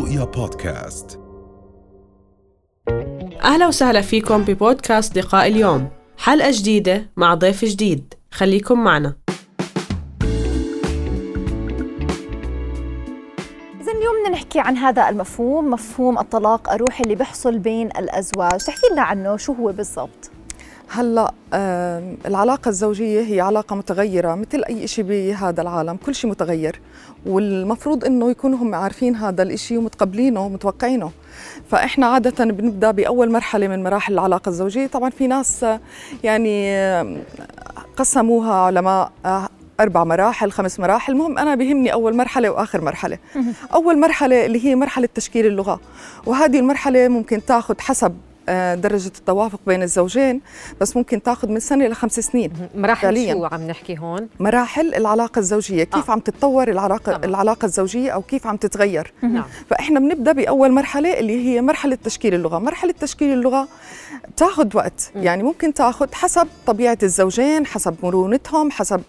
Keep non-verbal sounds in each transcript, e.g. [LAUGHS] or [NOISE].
رؤيا بودكاست. أهلا وسهلا فيكم ببودكاست لقاء اليوم. حلقة جديدة مع ضيف جديد. خليكم معنا. إذا اليوم بدنا نحكي عن هذا المفهوم مفهوم الطلاق الروحي اللي بيحصل بين الأزواج. تحكي لنا عنه شو هو بالضبط؟ هلا العلاقة الزوجية هي علاقة متغيرة مثل أي شيء بهذا العالم كل شيء متغير والمفروض إنه يكونوا هم عارفين هذا الشيء ومتقبلينه ومتوقعينه. فإحنا عادة بنبدأ بأول مرحلة من مراحل العلاقة الزوجية. طبعا في ناس يعني قسموها علماء آه، أربع مراحل خمس مراحل. المهم أنا بهمني أول مرحلة وآخر مرحلة. أول مرحلة اللي هي مرحلة تشكيل اللغة. وهذه المرحلة ممكن تاخذ حسب درجة التوافق بين الزوجين بس ممكن تاخذ من سنة لخمس سنين مراحل فعلياً. شو عم نحكي هون؟ مراحل العلاقة الزوجية كيف آه. عم تتطور العلاقة طبعاً. العلاقة الزوجية أو كيف عم تتغير نعم فإحنا بنبدأ بأول مرحلة اللي هي مرحلة تشكيل اللغة مرحلة تشكيل اللغة بتاخذ وقت م. يعني ممكن تاخذ حسب طبيعة الزوجين حسب مرونتهم حسب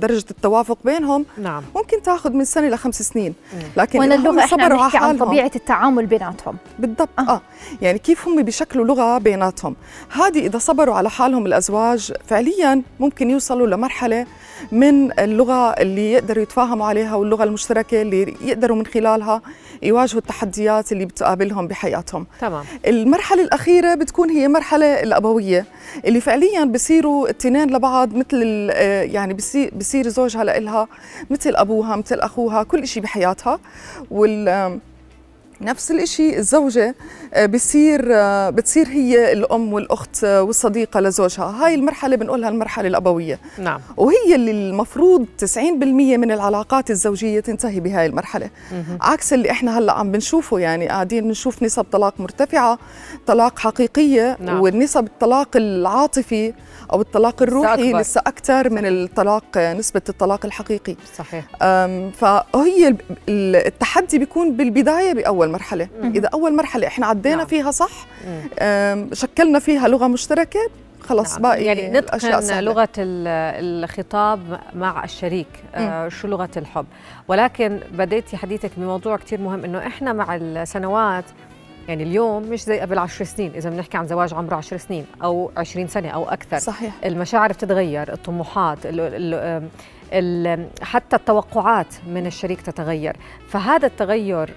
درجة التوافق بينهم نعم ممكن تاخذ من سنة لخمس سنين مم. لكن وين اللغة إحنا عم نحكي عن طبيعة التعامل بيناتهم بالضبط آه. آه. آه يعني كيف هم بيشكلوا لغة بيناتهم. هذه إذا صبروا على حالهم الأزواج فعليا ممكن يوصلوا لمرحلة من اللغة اللي يقدروا يتفاهموا عليها واللغة المشتركة اللي يقدروا من خلالها يواجهوا التحديات اللي بتقابلهم بحياتهم. تمام. المرحلة الأخيرة بتكون هي مرحلة الأبوية اللي فعليا بصيروا التنين لبعض مثل آه، يعني بصير, زوجها لإلها مثل أبوها مثل أخوها كل شيء بحياتها. وال نفس الشيء الزوجة آه، بصير آه، بتصير هي الأم والأخت آه، والصديقة لزوجها. هاي المرحلة بنقولها المرحلة الأبوية. نعم. وهي اللي المفروض 90% من العلاقات الزوجية تنتهي بهاي المرحلة. مهم. عكس اللي إحنا هلأ عم بنشوفه يعني قاعدين بنشوف نسب طلاق مرتفعة طلاق حقيقية نعم. والنسب الطلاق العاطفي أو الطلاق الروحي أكبر. لسه أكثر من الطلاق نسبة الطلاق الحقيقي. صحيح. فهي ال- ال- التحدي بيكون بالبداية باول مرحلة إذا أول مرحلة إحنا عدينا نعم. فيها صح مم. شكلنا فيها لغة مشتركة خلص نعم. باقي يعني نتقن ال- الخطاب مع الشريك آه شو لغة الحب ولكن بديتي حديثك بموضوع كتير مهم إنه إحنا مع السنوات يعني اليوم مش زي قبل عشر سنين إذا بنحكي عن زواج عمره عشر سنين أو عشرين سنة أو أكثر. صحيح. المشاعر بتتغير الطموحات ال ال ال حتى التوقعات من الشريك تتغير. فهذا التغير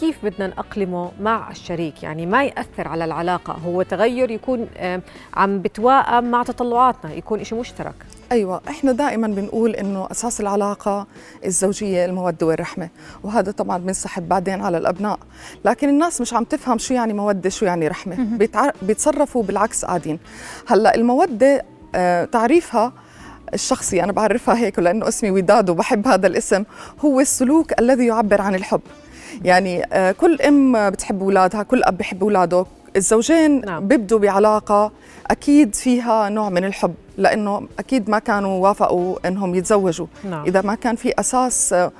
كيف بدنا نأقلمه مع الشريك؟ يعني ما يأثر على العلاقة هو تغير يكون عم بتواءم مع تطلعاتنا يكون إشي مشترك. أيوه إحنا دائما بنقول إنه أساس العلاقة الزوجية الموده والرحمة وهذا طبعا بنسحب بعدين على الأبناء لكن الناس مش عم تفهم شو يعني موده شو يعني رحمة. بيتصرفوا بالعكس قاعدين. هلأ الموده آه تعريفها الشخصي أنا بعرفها هيك لأنه اسمي وداد وبحب هذا الاسم هو السلوك الذي يعبر عن الحب. يعني آه كل أم بتحب أولادها كل أب بحب أولاده الزوجين نعم. بيبدوا بعلاقة أكيد فيها نوع من الحب لأنه أكيد ما كانوا وافقوا إنهم يتزوجوا نعم. إذا ما كان في أساس آه،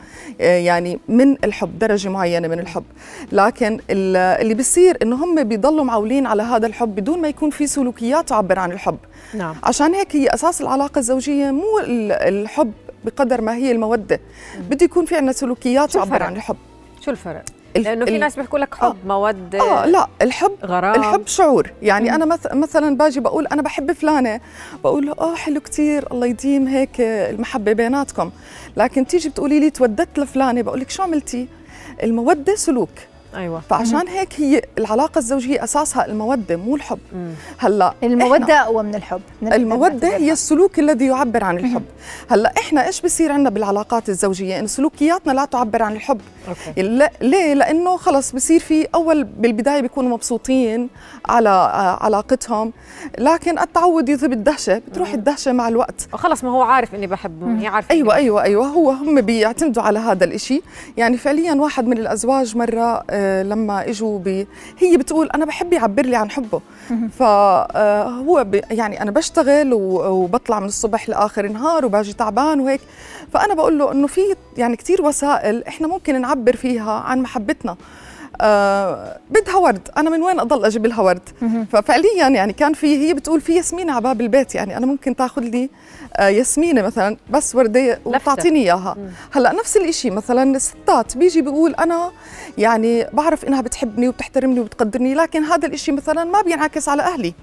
يعني من الحب درجة معينة من الحب لكن ال- اللي بيصير إنه هم بيضلوا معولين على هذا الحب بدون ما يكون في سلوكيات تعبر عن الحب نعم عشان هيك هي أساس العلاقة الزوجية مو ال- الحب بقدر ما هي المودة بده يكون في عندنا سلوكيات تعبر؟ عن الحب شو الفرق؟ لأنه في ناس بيحكوا لك حب مودة آه لا الحب غرام. الحب شعور. يعني مم. أنا مث- مثلا باجي بقول أنا بحب فلانة بقول له آه حلو كتير الله يديم هيك المحبة بيناتكم. لكن تيجي بتقولي لي توددت لفلانة بقول لك شو عملتي؟ المودة سلوك. أيوة. فعشان هيك هي العلاقة الزوجية أساسها المودة مو الحب. هلأ المودة أقوى من الحب. نعتبرها. هي السلوك الذي يعبر عن الحب. هلأ إحنا إيش بصير عندنا بالعلاقات الزوجية؟ انه سلوكياتنا لا تعبر عن الحب. أوكي. لا ليه؟ لأنه خلص بصير في أول بالبداية بيكونوا مبسوطين على آه، علاقتهم لكن التعود يذهب الدهشة بتروح الدهشة مع الوقت. وخلص ما هو عارف إني بحبه هي عارفة أيوه أيوه أيوه هو هم بيعتمدوا على هذا الإشي. يعني فعليا واحد من الأزواج مرة آه، لما إجوا ب هي بتقول أنا بحب يعبر لي عن حبه. فهو يعني أنا بشتغل وبطلع من الصبح لآخر النهار وباجي تعبان وهيك. فأنا بقول له إنه في يعني كثير وسائل إحنا ممكن نعبر فيها عن محبتنا. آه بدها ورد. أنا من وين أضل أجيب لها ورد؟ ففعليا يعني كان في هي بتقول في ياسمينه على باب البيت. يعني أنا ممكن تاخذ لي آه ياسمينه مثلا بس ورده وتعطيني إياها. هلأ نفس الشيء مثلا الستات بيجي بيقول أنا يعني بعرف إنها بتحبني وبتحترمني وبتقدرني لكن هذا الشيء مثلا ما بينعكس على أهلي.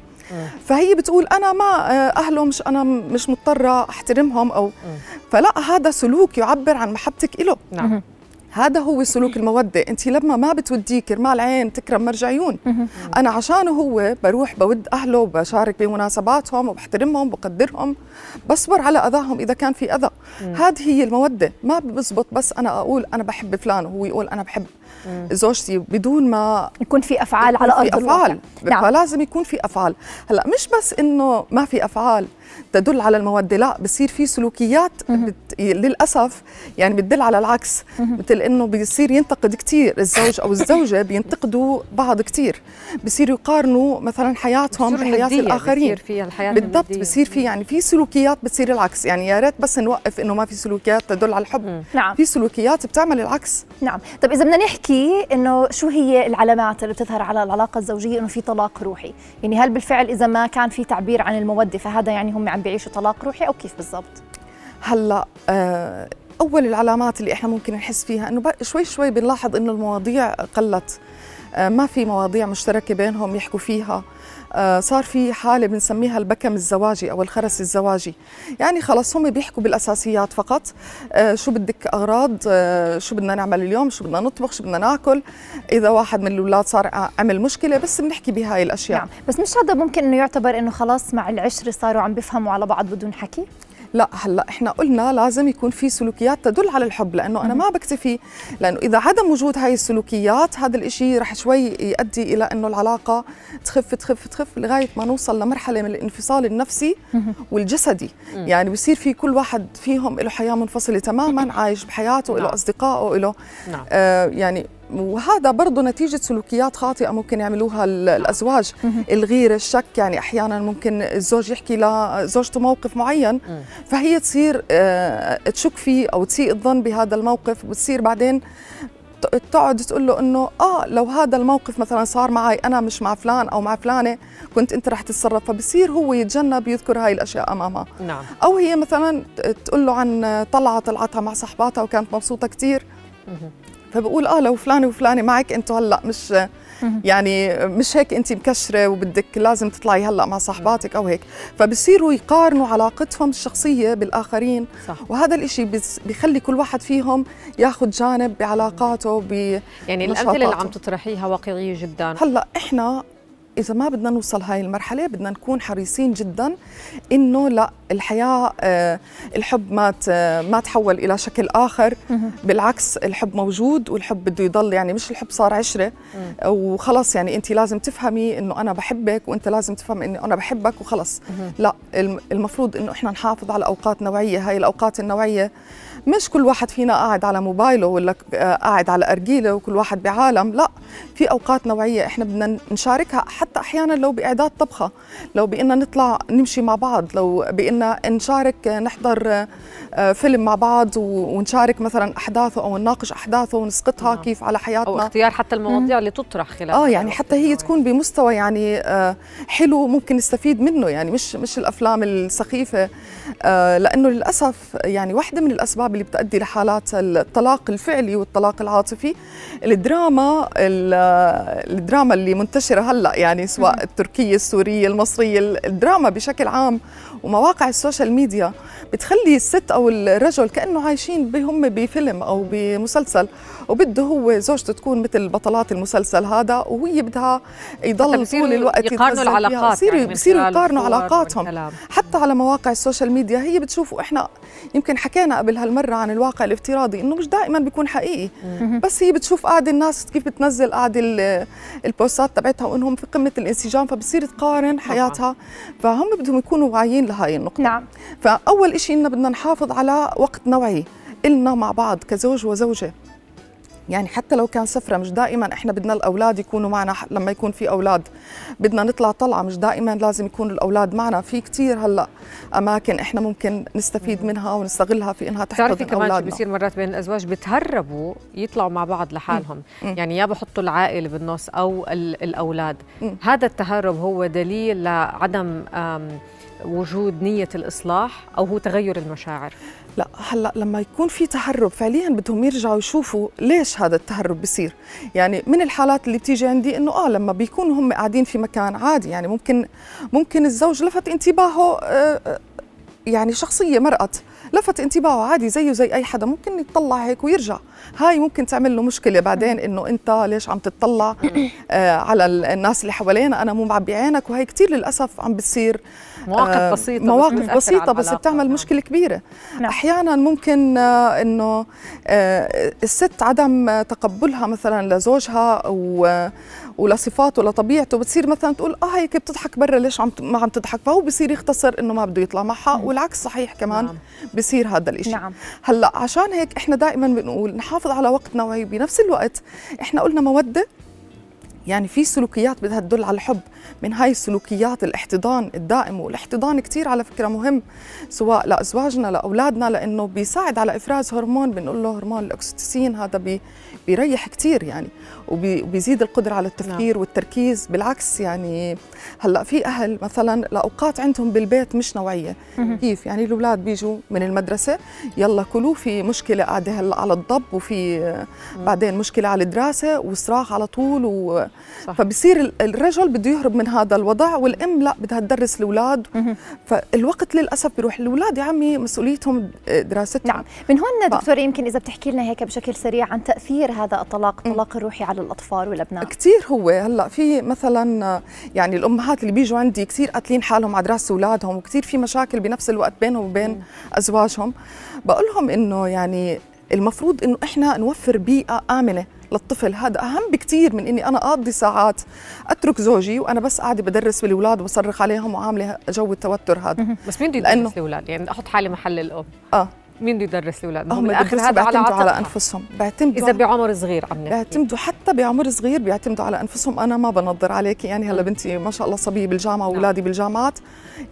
فهي بتقول أنا ما آه، أهله مش أنا مش مضطرة أحترمهم أو فلأ هذا سلوك يعبر عن محبتك له نعم. هذا هو سلوك المودة. أنت لما ما بتوديه كرمال عين تكرم مرجع عيون أنا عشانه هو بروح بود أهله وبشارك بمناسباتهم وبحترمهم وبقدرهم بصبر على أذاهم إذا كان في أذى. هذه هي المودة. ما بزبط بس أنا أقول أنا بحب فلان وهو يقول أنا بحب زوجتي بدون ما يكون في أفعال على ارض في أفعال. نعم. فلازم يكون في أفعال. هلأ مش بس إنه ما في أفعال تدل على المودة لا بصير في سلوكيات بت... للأسف يعني بتدل على العكس. مثل إنه بيصير ينتقد كثير الزوج أو الزوجة [LAUGHS] بينتقدوا بعض كثير بصير يقارنوا مثلا حياتهم بحياة الآخرين. فيها الحياة بالضبط بصير في يعني في سلوكيات بتصير العكس. يعني يا ريت بس نوقف إنه ما في سلوكيات تدل على الحب. نعم. في سلوكيات بتعمل العكس. نعم. طب إذا بدنا نحكي إنه شو هي العلامات اللي بتظهر على العلاقة الزوجية إنه في طلاق روحي؟ يعني هل بالفعل إذا ما كان في تعبير عن المودة فهذا يعني هم عم بيعيشوا طلاق روحي أو كيف بالضبط؟ هلأ آه أول العلامات اللي إحنا ممكن نحس فيها إنه شوي شوي بنلاحظ إنه المواضيع قلت. ما في مواضيع مشتركة بينهم يحكوا فيها. آه صار في حالة بنسميها البكم الزواجي أو الخرس الزواجي. يعني خلص هم بيحكوا بالأساسيات فقط. آه شو بدك أغراض؟ آه شو بدنا نعمل اليوم؟ شو بدنا نطبخ؟ شو بدنا ناكل؟ إذا واحد من الأولاد صار عمل مشكلة بس بنحكي بهاي الأشياء. نعم. بس مش هذا ممكن إنه يعتبر إنه خلاص مع العشره صاروا عم بيفهموا على بعض بدون حكي؟ لا هلأ إحنا قلنا لازم يكون في سلوكيات تدل على الحب لأنه أنا ما بكتفي لأنه إذا عدم وجود هاي السلوكيات هذا الإشي رح شوي يؤدي إلى إنه العلاقة تخف تخف تخف لغاية ما نوصل لمرحلة من الانفصال النفسي والجسدي يعني بصير في كل واحد فيهم له حياة منفصلة تماما عايش بحياته له نعم. أصدقائه له نعم. آه يعني وهذا برضه نتيجة سلوكيات خاطئة ممكن يعملوها الأزواج. الغيرة الشك يعني أحيانا ممكن الزوج يحكي لزوجته موقف معين فهي تصير آه، تشك فيه أو تسيء الظن بهذا الموقف وتصير بعدين تقعد تقول له إنه آه لو هذا الموقف مثلا صار معي أنا مش مع فلان أو مع فلانة كنت أنت رح تتصرف. فبصير هو يتجنب يذكر هاي الأشياء امامها نعم. أو هي مثلا تقول له عن طلعه طلعتها مع صحباتها وكانت مبسوطة كثير فبقول آه لو فلانة وفلانة معك أنتوا هلأ مش يعني مش هيك أنت مكشرة وبدك لازم تطلعي هلأ مع صاحباتك أو هيك. فبصيروا يقارنوا علاقتهم الشخصية بالآخرين. صح. وهذا الإشي بيخلي كل واحد فيهم ياخذ جانب بعلاقاته ب يعني الأمثلة اللي عم تطرحيها واقعية جدا. هلأ إحنا إذا ما بدنا نوصل هاي المرحلة بدنا نكون حريصين جدا إنه لأ الحياة آه، الحب ما ما تحول إلى شكل آخر. بالعكس الحب موجود والحب بده يضل يعني مش الحب صار عشرة. وخلص يعني أنت لازم تفهمي إنه أنا بحبك وأنت لازم تفهم إني أنا بحبك وخلص. لا المفروض إنه إحنا نحافظ على أوقات نوعية هاي الأوقات النوعية مش كل واحد فينا قاعد على موبايله ولا آه، قاعد على أرجيلة وكل واحد بعالم. لا في أوقات نوعية إحنا بدنا نشاركها. حتى أحيانا لو بإعداد طبخة لو بإننا نطلع نمشي مع بعض لو بإننا نشارك نحضر آه، فيلم مع بعض ونشارك مثلا أحداثه أو نناقش أحداثه ونسقطها نعم. كيف على حياتنا. أو اختيار حتى المواضيع اللي تطرح خلال آه يعني حتى هي تكون بمستوى يعني آه، حلو ممكن نستفيد منه يعني مش مش الأفلام السخيفة. لأنه للأسف يعني واحدة من الأسباب اللي بتؤدي لحالات الطلاق الفعلي والطلاق العاطفي الدراما الدراما اللي منتشرة هلأ يعني سواء التركية السورية المصرية الدراما بشكل عام ومواقع ال social media بتخلي الست أو الرجل كأنه عايشين هم بفيلم أو بمسلسل. وبده هو زوجته تكون مثل بطلات المسلسل هذا وهي بدها يضل طول الوقت يقارنوا العلاقات بصيروا يعني بصيروا يقارنوا علاقاتهم. حتى على مواقع ال social media هي بتشوفوا إحنا يمكن حكينا قبل هالمرة عن الواقع الافتراضي إنه مش دائما بيكون حقيقي. بس هي بتشوف قاعدة الناس كيف بتنزل قاعدة البوستات تبعتها وإنهم في قمه الانسجام فبصير تقارن حياتها. فهم بدهم يكونوا واعيين لهي النقطة. نعم. فأول شيء إنه بدنا نحافظ على وقت نوعي إلنا مع بعض كزوج وزوجة. يعني حتى لو كان سفرة مش دائما إحنا بدنا الأولاد يكونوا معنا لما يكون في أولاد. بدنا نطلع طلعة مش دائما لازم يكون الأولاد معنا. في كتير هلأ أماكن إحنا ممكن نستفيد منها ونستغلها في إنها تحفظ بتعرفي كمان بيصير مرات بين الأزواج؟ بتهربوا يطلعوا مع بعض لحالهم. م. يعني يا بحطوا العائلة بالنص أو الأولاد. م. هذا التهرب هو دليل لعدم وجود نية الإصلاح أو هو تغير المشاعر؟ لا هلأ لما يكون في تهرب فعليا بدهم يرجعوا يشوفوا ليش هذا التهرب بصير يعني من الحالات اللي بتيجي عندي إنه آه لما بيكونوا هم قاعدين في مكان عادي يعني ممكن ممكن الزوج لفت انتباهه آه، آه، يعني شخصية مرأت لفت انتباهه عادي زيه زي أي حدا ممكن يطلع هيك ويرجع هاي ممكن تعمل له مشكلة بعدين إنه أنت ليش عم تطلع [COUGHS] آه على الناس اللي حوالينا أنا مو معبي عينك وهي كثير للأسف عم بتصير مواقف آه بسيطة مواقف بس بسيطة بس بتعمل نعم. مشكلة كبيرة نعم. أحيانا ممكن آه إنه آه الست عدم تقبلها مثلا لزوجها و ولصفاته لطبيعته بتصير مثلا تقول آه هيك بتضحك برا ليش عم ما عم تضحك فهو بصير يختصر إنه ما بده يطلع معها والعكس صحيح كمان نعم. بصير هذا الشيء نعم. هلأ عشان هيك إحنا دائما بنقول نحافظ على وقت نوعي بنفس الوقت إحنا قلنا مودة يعني في سلوكيات بدها تدل على الحب من هاي السلوكيات الاحتضان الدائم والاحتضان كثير على فكرة مهم سواء لأزواجنا لأولادنا لأنه بيساعد على إفراز هرمون بنقول له هرمون الأكسيتوسين هذا بي بيريح كثير يعني وبيزيد القدرة على التفكير نعم. والتركيز. بالعكس يعني هلأ في أهل مثلا لأوقات عندهم بالبيت مش نوعية. كيف؟ يعني الأولاد بيجوا من المدرسة يلا كلوا في مشكلة قاعدة هلأ على الضب وفي بعدين مشكلة على الدراسة وصراخ على طول و... فبصير الرجل بده يهرب من هذا الوضع والأم لا بدها تدرس الأولاد. فالوقت للأسف بيروح الاولاد يا عمي مسؤوليتهم دراستهم. نعم. من هون دكتور يمكن إذا بتحكي لنا هيك بشكل سريع عن تأثير هذا الطلاق الطلاق الروحي على الأطفال والأبناء. كثير هو. هلأ في مثلا يعني الأمهات اللي بيجوا عندي كثير قاتلين حالهم على دراسه أولادهم وكثير في مشاكل بنفس الوقت بينهم وبين أزواجهم. بقول لهم إنه يعني المفروض إنه إحنا نوفر بيئة آمنة. للطفل. هذا أهم بكثير من إني أنا أقضي ساعات أترك زوجي وأنا بس قاعدة بدرس بالأولاد وبصرخ عليهم وعاملة جو التوتر هذا. بس مين بده يدرس الأولاد؟ يعني أحط حالي محل الأم. آه. مين بده يدرس الاولاد هم بالاخر هذا بيعتمدوا على, على أنفسهم بيعتمدوا إذا بعمر صغير عم بيعتمدوا حتى بعمر صغير بيعتمدوا على أنفسهم. أنا ما بنظر عليك يعني هلا بنتي ما شاء الله صبية بالجامعة نعم. وأولادي بالجامعات.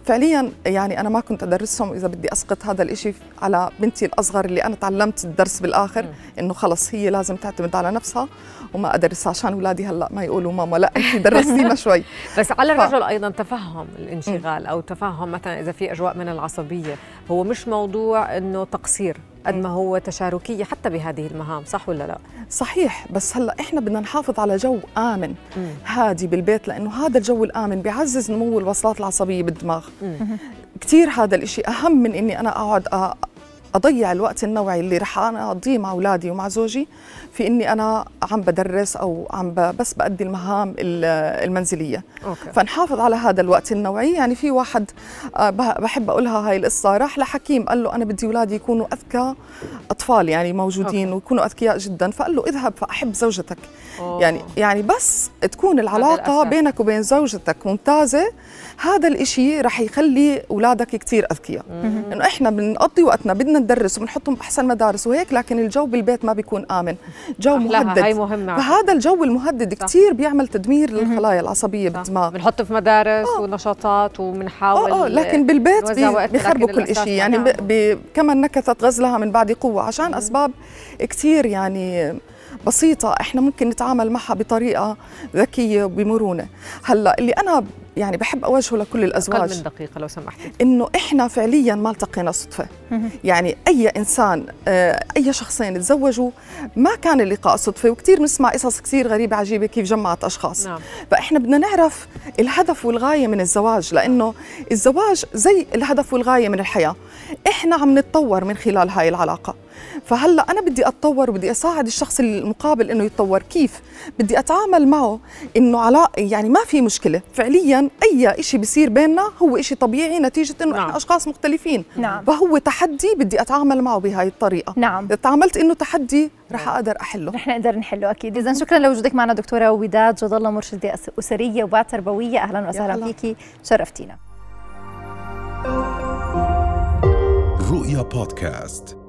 فعليا يعني أنا ما كنت أدرسهم إذا بدي أسقط هذا الإشي على بنتي الأصغر اللي أنا تعلمت الدرس بالآخر إنه خلص هي لازم تعتمد على نفسها وما أدرس عشان أولادي هلأ ما يقولوا ماما لا انت درستينا [LAUGHS] شوي. بس على الرجل ف... أيضا تفهم الانشغال أو تفهم مثلا إذا في أجواء من العصبية. هو مش موضوع إنه تقصير قد ما هو تشاركية حتى بهذه المهام صح ولا لا؟ صحيح بس هلأ إحنا بدنا نحافظ على جو آمن مم. هادي بالبيت لأنه هذا الجو الآمن بيعزز نمو الوصلات العصبية بالدماغ. كثير هذا الإشي أهم من إني أنا أقعد أضيع الوقت النوعي اللي رح أنا اقضيه مع أولادي ومع زوجي في إني أنا عم بدرس أو عم بس بأدي المهام المنزلية. okay. فنحافظ على هذا الوقت النوعي. يعني في واحد آه، بحب أقولها هاي القصة. راح لحكيم قال له أنا بدي أولادي يكونوا أذكى أطفال يعني موجودين okay. ويكونوا أذكياء جدا. فقال له اذهب فأحب زوجتك. أوه. يعني يعني بس تكون العلاقة بينك وبين زوجتك ممتازة. هذا الإشي رح يخلي أولادك كثير أذكياء. إنه إحنا بنقضي وقتنا بدنا ندرس وبنحطهم بأحسن مدارس وهيك لكن الجو بالبيت ما بيكون آمن. جو مهدد. هاي مهمة. فهذا الجو المهدد كثير بيعمل تدمير للخلايا العصبية بالدماغ. بنحطه في مدارس أوه. ونشاطات وبنحاول آه لكن بالبيت بي بيخربوا كل شيء يعني نعم. كمان نكثت غزلها من بعد قوة عشان أسباب كثير يعني بسيطة إحنا ممكن نتعامل معها بطريقة ذكية وبمرونة هلأ اللي أنا يعني بحب اوجهه لكل الازواج أقل من دقيقة لو سمحتي. إنه إحنا فعليا ما التقينا صدفة. يعني أي إنسان آه، أي شخصين تزوجوا ما كان اللقاء صدفة وكثير بنسمع قصص كثير غريبة عجيبة كيف جمعت أشخاص. نعم. فإحنا بدنا نعرف الهدف والغاية من الزواج لأنه الزواج زي الهدف والغاية من الحياة. إحنا عم نتطور من خلال هاي العلاقة. فهلا أنا بدي أتطور وبدي أساعد الشخص المقابل إنه يتطور. كيف؟ بدي أتعامل معه إنه على يعني ما في مشكلة. فعليا أي شيء بيصير بيننا هو شيء طبيعي نتيجة إنه نعم. إحنا أشخاص مختلفين. نعم. فهو تحدي بدي أتعامل معه بهاي الطريقة. نعم. اذا تعاملت إنه تحدي رح أقدر أحله. رح نقدر نحله أكيد. اذا شكرا لوجودك معنا دكتورة وداد جد الله مرشدة أسرية وبعد تربويه أهلا وسهلا فيكي شرفتينا. رؤيا بودكاست.